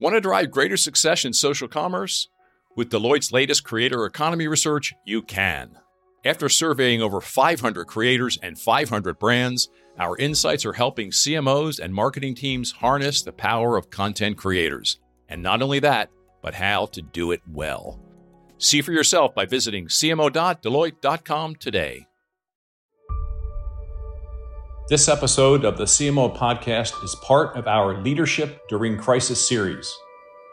Want to drive greater success in social commerce? With Deloitte's latest creator economy research, you can. After surveying over 500 creators and 500 brands, our insights are helping CMOs and marketing teams harness the power of content creators. And not only that, but how to do it well. See for yourself by visiting cmo.deloitte.com today. This episode of the CMO podcast is part of our Leadership During Crisis series.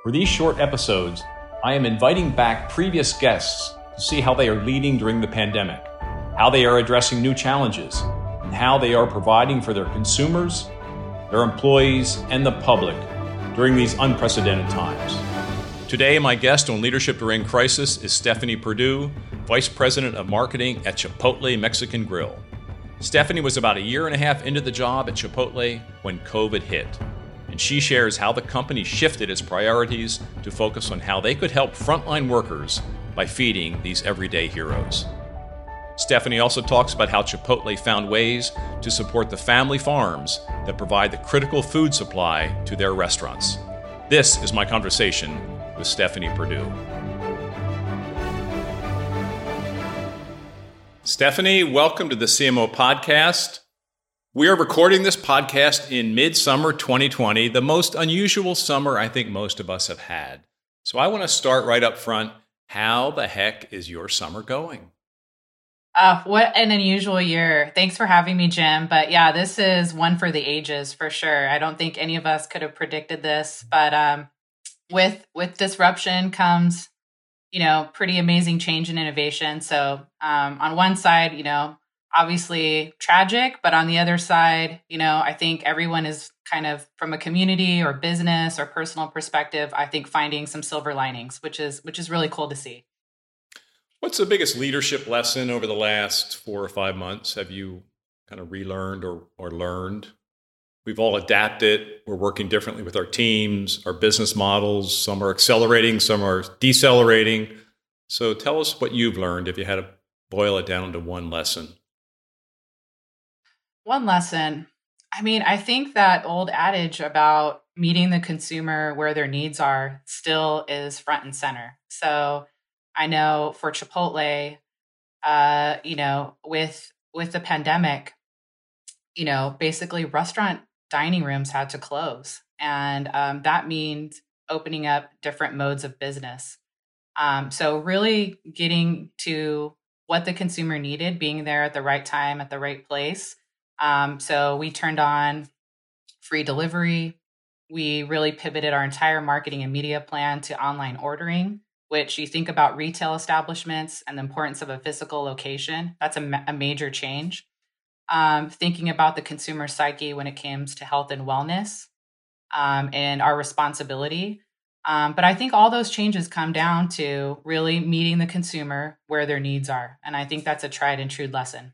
For these short episodes, I am inviting back previous guests to see how they are leading during the pandemic, how they are addressing new challenges, and how they are providing for their consumers, their employees, and the public during these unprecedented times. Today, my guest on Leadership During Crisis is Stephanie Perdue, Vice President of Marketing at Chipotle Mexican Grill. Stephanie was about a year and a half into the job at Chipotle when COVID hit, and she shares how the company shifted its priorities to focus on how they could help frontline workers by feeding these everyday heroes. Stephanie also talks about how Chipotle found ways to support the family farms that provide the critical food supply to their restaurants. This is my conversation with Stephanie Perdue. Stephanie, welcome to the CMO podcast. We are recording this podcast in midsummer 2020, the most unusual summer I think most of us have had. So I want to start right up front. How the heck is your summer going? Uh, what an unusual year. Thanks for having me, Jim. But yeah, this is one for the ages for sure. I don't think any of us could have predicted this, but um, with with disruption comes you know, pretty amazing change and innovation. So, um, on one side, you know, obviously tragic, but on the other side, you know, I think everyone is kind of from a community or business or personal perspective, I think finding some silver linings, which is which is really cool to see. What's the biggest leadership lesson over the last four or five months? Have you kind of relearned or, or learned? We've all adapted. We're working differently with our teams, our business models. Some are accelerating, some are decelerating. So tell us what you've learned if you had to boil it down to one lesson. One lesson. I mean, I think that old adage about meeting the consumer where their needs are still is front and center. So I know for Chipotle, uh, you know, with with the pandemic, you know, basically restaurant dining rooms had to close. And um, that means opening up different modes of business. Um, so, really getting to what the consumer needed, being there at the right time, at the right place. Um, so, we turned on free delivery. We really pivoted our entire marketing and media plan to online ordering, which you think about retail establishments and the importance of a physical location. That's a, ma- a major change um, thinking about the consumer psyche when it comes to health and wellness um, and our responsibility. Um, but I think all those changes come down to really meeting the consumer where their needs are. And I think that's a tried and true lesson.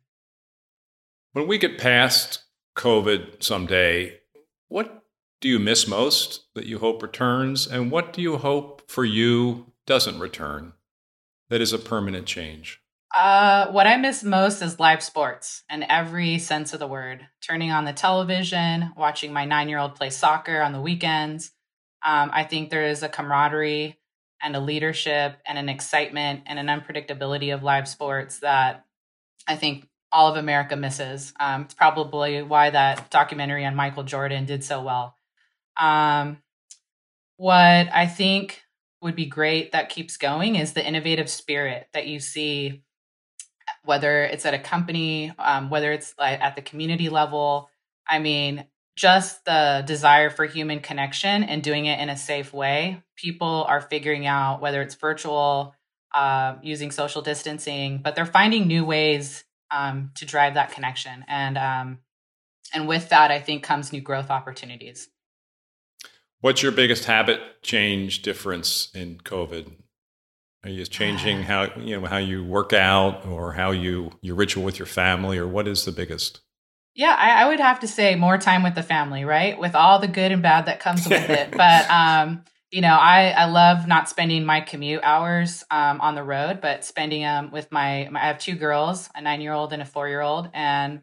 When we get past COVID someday, what do you miss most that you hope returns? And what do you hope for you doesn't return that is a permanent change? Uh, what I miss most is live sports in every sense of the word. Turning on the television, watching my nine year old play soccer on the weekends. Um, I think there is a camaraderie and a leadership and an excitement and an unpredictability of live sports that I think all of America misses. Um, it's probably why that documentary on Michael Jordan did so well. Um, what I think would be great that keeps going is the innovative spirit that you see whether it's at a company, um, whether it's at the community level. I mean, just the desire for human connection and doing it in a safe way. People are figuring out whether it's virtual, uh, using social distancing, but they're finding new ways um, to drive that connection. And um, and with that, I think comes new growth opportunities. What's your biggest habit change difference in COVID? Are you changing how you know how you work out or how you your ritual with your family or what is the biggest? Yeah, I, I would have to say more time with the family, right? With all the good and bad that comes with it. But um, you know, I I love not spending my commute hours um, on the road, but spending them with my, my I have two girls, a nine year old and a four year old, and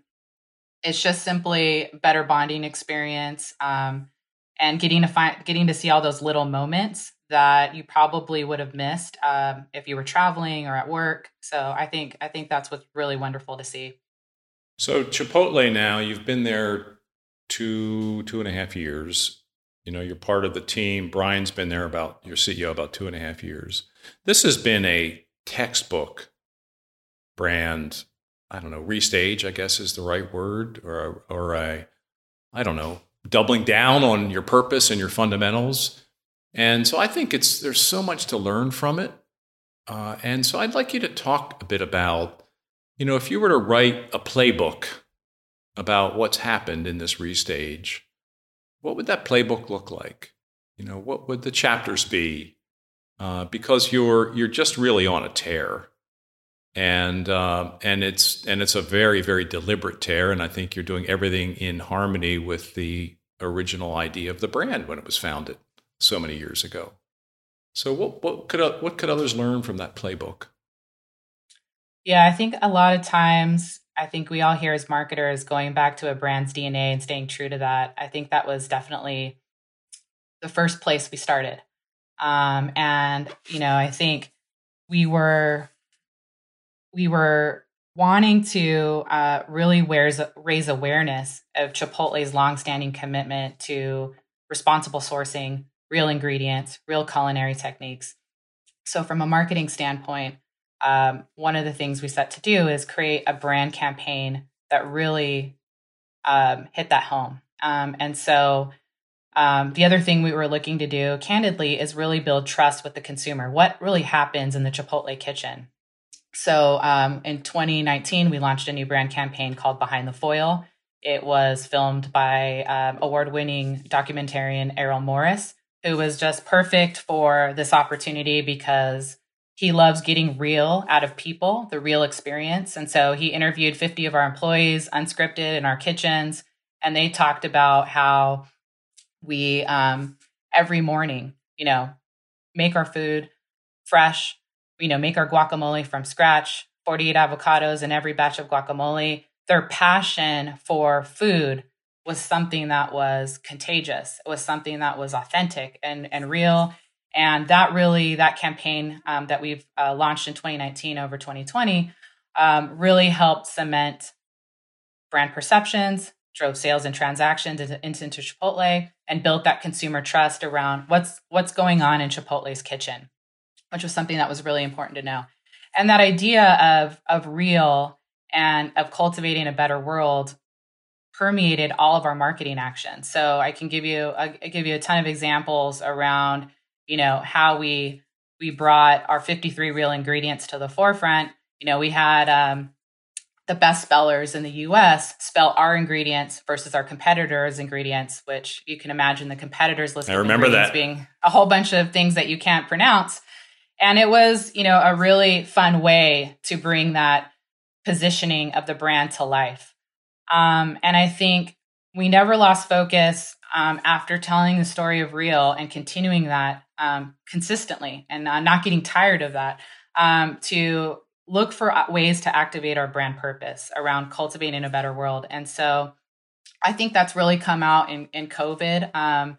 it's just simply better bonding experience. Um, and getting to find getting to see all those little moments that you probably would have missed um, if you were traveling or at work. So I think I think that's what's really wonderful to see. So Chipotle now, you've been there two two and a half years. You know, you're part of the team. Brian's been there about your CEO about two and a half years. This has been a textbook brand. I don't know, restage, I guess is the right word, or or a, I don't know, doubling down on your purpose and your fundamentals. And so I think it's there's so much to learn from it. Uh, and so I'd like you to talk a bit about, you know, if you were to write a playbook about what's happened in this restage, what would that playbook look like? You know, what would the chapters be? Uh, because you're you're just really on a tear, and uh, and it's and it's a very very deliberate tear, and I think you're doing everything in harmony with the original idea of the brand when it was founded so many years ago. So what what could what could others learn from that playbook? Yeah, I think a lot of times I think we all hear as marketers going back to a brand's DNA and staying true to that. I think that was definitely the first place we started. Um, and you know, I think we were we were wanting to uh, really raise, raise awareness of Chipotle's longstanding commitment to responsible sourcing, real ingredients, real culinary techniques. So, from a marketing standpoint, um, one of the things we set to do is create a brand campaign that really um, hit that home. Um, and so, um, the other thing we were looking to do, candidly, is really build trust with the consumer. What really happens in the Chipotle kitchen? So, um, in 2019, we launched a new brand campaign called Behind the Foil. It was filmed by um, award winning documentarian Errol Morris, who was just perfect for this opportunity because he loves getting real out of people, the real experience. And so he interviewed 50 of our employees, unscripted, in our kitchens, and they talked about how we, um, every morning, you know, make our food fresh, you know, make our guacamole from scratch, 48 avocados in every batch of guacamole. Their passion for food was something that was contagious. It was something that was authentic and, and real and that really, that campaign um, that we've uh, launched in 2019 over 2020 um, really helped cement brand perceptions, drove sales and transactions into, into Chipotle, and built that consumer trust around what's what's going on in Chipotle's kitchen, which was something that was really important to know. And that idea of of real and of cultivating a better world permeated all of our marketing actions. So I can give you I give you a ton of examples around you know how we we brought our 53 real ingredients to the forefront you know we had um, the best spellers in the us spell our ingredients versus our competitors ingredients which you can imagine the competitors list I remember that. being a whole bunch of things that you can't pronounce and it was you know a really fun way to bring that positioning of the brand to life um, and i think we never lost focus um, after telling the story of real and continuing that um, consistently and uh, not getting tired of that um, to look for uh, ways to activate our brand purpose around cultivating a better world. And so i think that's really come out in, in covid um,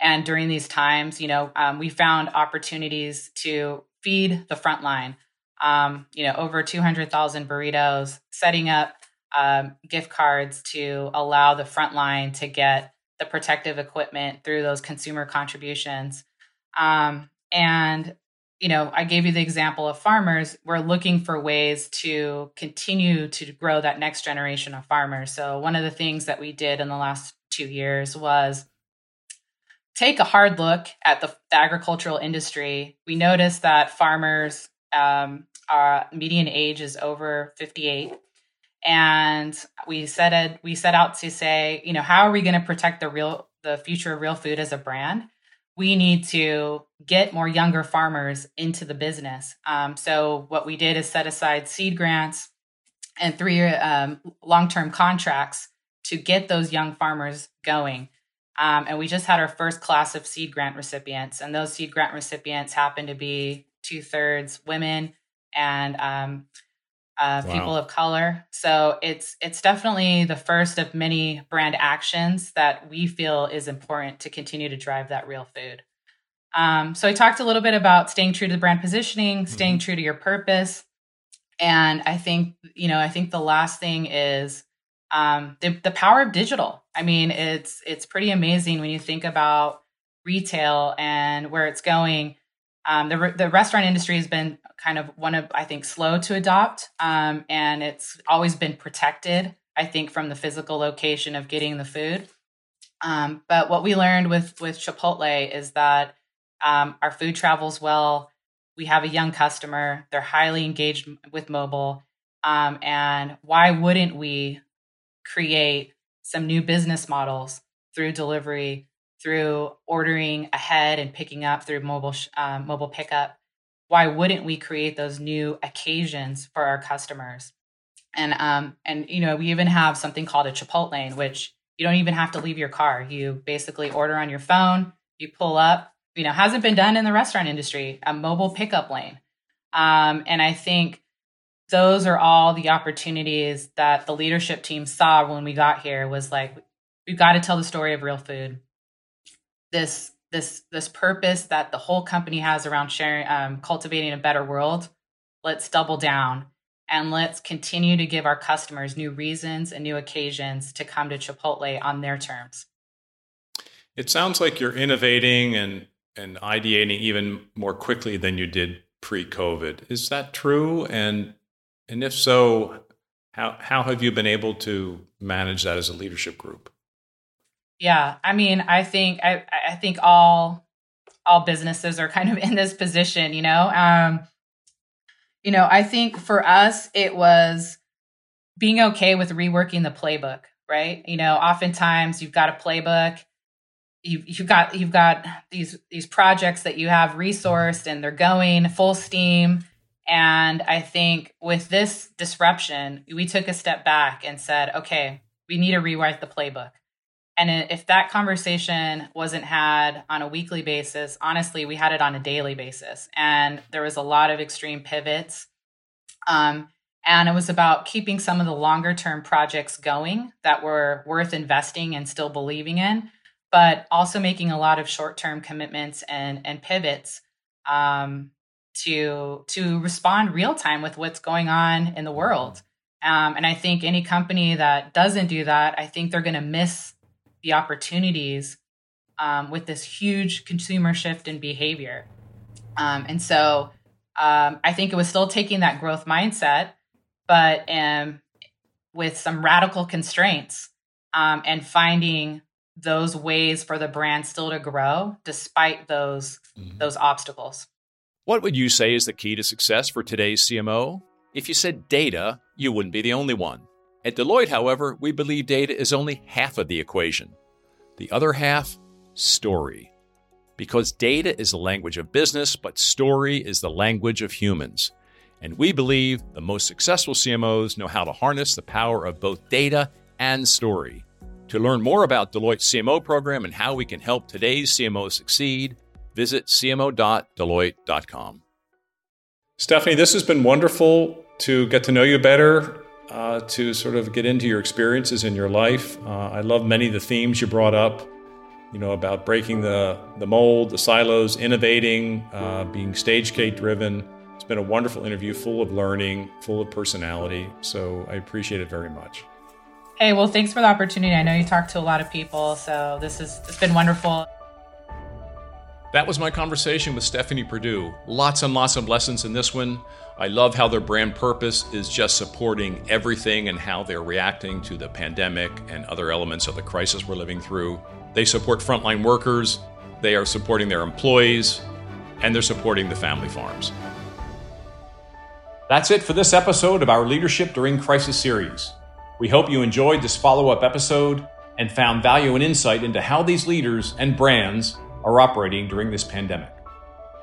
and during these times you know um, we found opportunities to feed the front line. You know over 200000 burritos setting up um, gift cards to allow the front line to get the protective equipment through those consumer contributions. Um, and, you know, I gave you the example of farmers. We're looking for ways to continue to grow that next generation of farmers. So, one of the things that we did in the last two years was take a hard look at the, the agricultural industry. We noticed that farmers, um, our median age is over 58 and we set it we set out to say you know how are we going to protect the real the future of real food as a brand? We need to get more younger farmers into the business. Um, so what we did is set aside seed grants and three um, long-term contracts to get those young farmers going. Um, and we just had our first class of seed grant recipients and those seed grant recipients happen to be two-thirds women and um, uh, wow. people of color. So it's it's definitely the first of many brand actions that we feel is important to continue to drive that real food. Um, so I talked a little bit about staying true to the brand positioning, staying mm-hmm. true to your purpose, and I think you know I think the last thing is um, the the power of digital. I mean, it's it's pretty amazing when you think about retail and where it's going. Um, the the restaurant industry has been kind of one of I think slow to adopt, um, and it's always been protected. I think from the physical location of getting the food. Um, but what we learned with with Chipotle is that um, our food travels well. We have a young customer; they're highly engaged with mobile, um, and why wouldn't we create some new business models through delivery, through ordering ahead and picking up through mobile uh, mobile pickup? why wouldn't we create those new occasions for our customers? And um, and you know, we even have something called a Chipotlane, which you don't even have to leave your car. You basically order on your phone, you pull up. You know, hasn't been done in the restaurant industry. A mobile pickup lane, um, and I think those are all the opportunities that the leadership team saw when we got here. Was like, we've got to tell the story of real food. This this this purpose that the whole company has around sharing um, cultivating a better world let's double down and let's continue to give our customers new reasons and new occasions to come to chipotle on their terms. It sounds like you're innovating and and ideating even more quickly than you did pre-covid. Is that true? And and if so how how have you been able to manage that as a leadership group yeah, I mean, I think I I think all all businesses are kind of in this position, you know. Um you know, I think for us it was being okay with reworking the playbook, right? You know, oftentimes you've got a playbook, you've you've got you've got these these projects that you have resourced and they're going full steam. And I think with this disruption, we took a step back and said, okay, we need to rewrite the playbook. And if that conversation wasn't had on a weekly basis, honestly, we had it on a daily basis. And there was a lot of extreme pivots. Um, and it was about keeping some of the longer term projects going that were worth investing and still believing in, but also making a lot of short term commitments and, and pivots um, to, to respond real time with what's going on in the world. Um, and I think any company that doesn't do that, I think they're going to miss the opportunities um, with this huge consumer shift in behavior. Um, and so um, I think it was still taking that growth mindset, but um, with some radical constraints um, and finding those ways for the brand still to grow despite those mm-hmm. those obstacles. What would you say is the key to success for today's CMO? If you said data, you wouldn't be the only one. At Deloitte, however, we believe data is only half of the equation. The other half, story. Because data is the language of business, but story is the language of humans. And we believe the most successful CMOs know how to harness the power of both data and story. To learn more about Deloitte's CMO program and how we can help today's CMOs succeed, visit cmo.deloitte.com. Stephanie, this has been wonderful to get to know you better uh, to sort of get into your experiences in your life. Uh, I love many of the themes you brought up, you know, about breaking the, the mold, the silos, innovating, uh, being stage gate driven. It's been a wonderful interview, full of learning, full of personality. So I appreciate it very much. Hey, well, thanks for the opportunity. I know you talked to a lot of people, so this is it's been wonderful. That was my conversation with Stephanie Perdue. Lots and lots of lessons in this one. I love how their brand purpose is just supporting everything and how they're reacting to the pandemic and other elements of the crisis we're living through. They support frontline workers, they are supporting their employees, and they're supporting the family farms. That's it for this episode of our Leadership During Crisis series. We hope you enjoyed this follow up episode and found value and insight into how these leaders and brands are operating during this pandemic.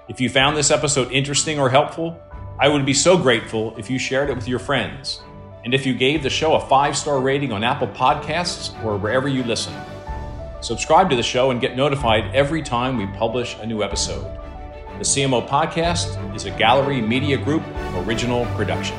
If you found this episode interesting or helpful, I would be so grateful if you shared it with your friends and if you gave the show a five star rating on Apple Podcasts or wherever you listen. Subscribe to the show and get notified every time we publish a new episode. The CMO Podcast is a Gallery Media Group original production.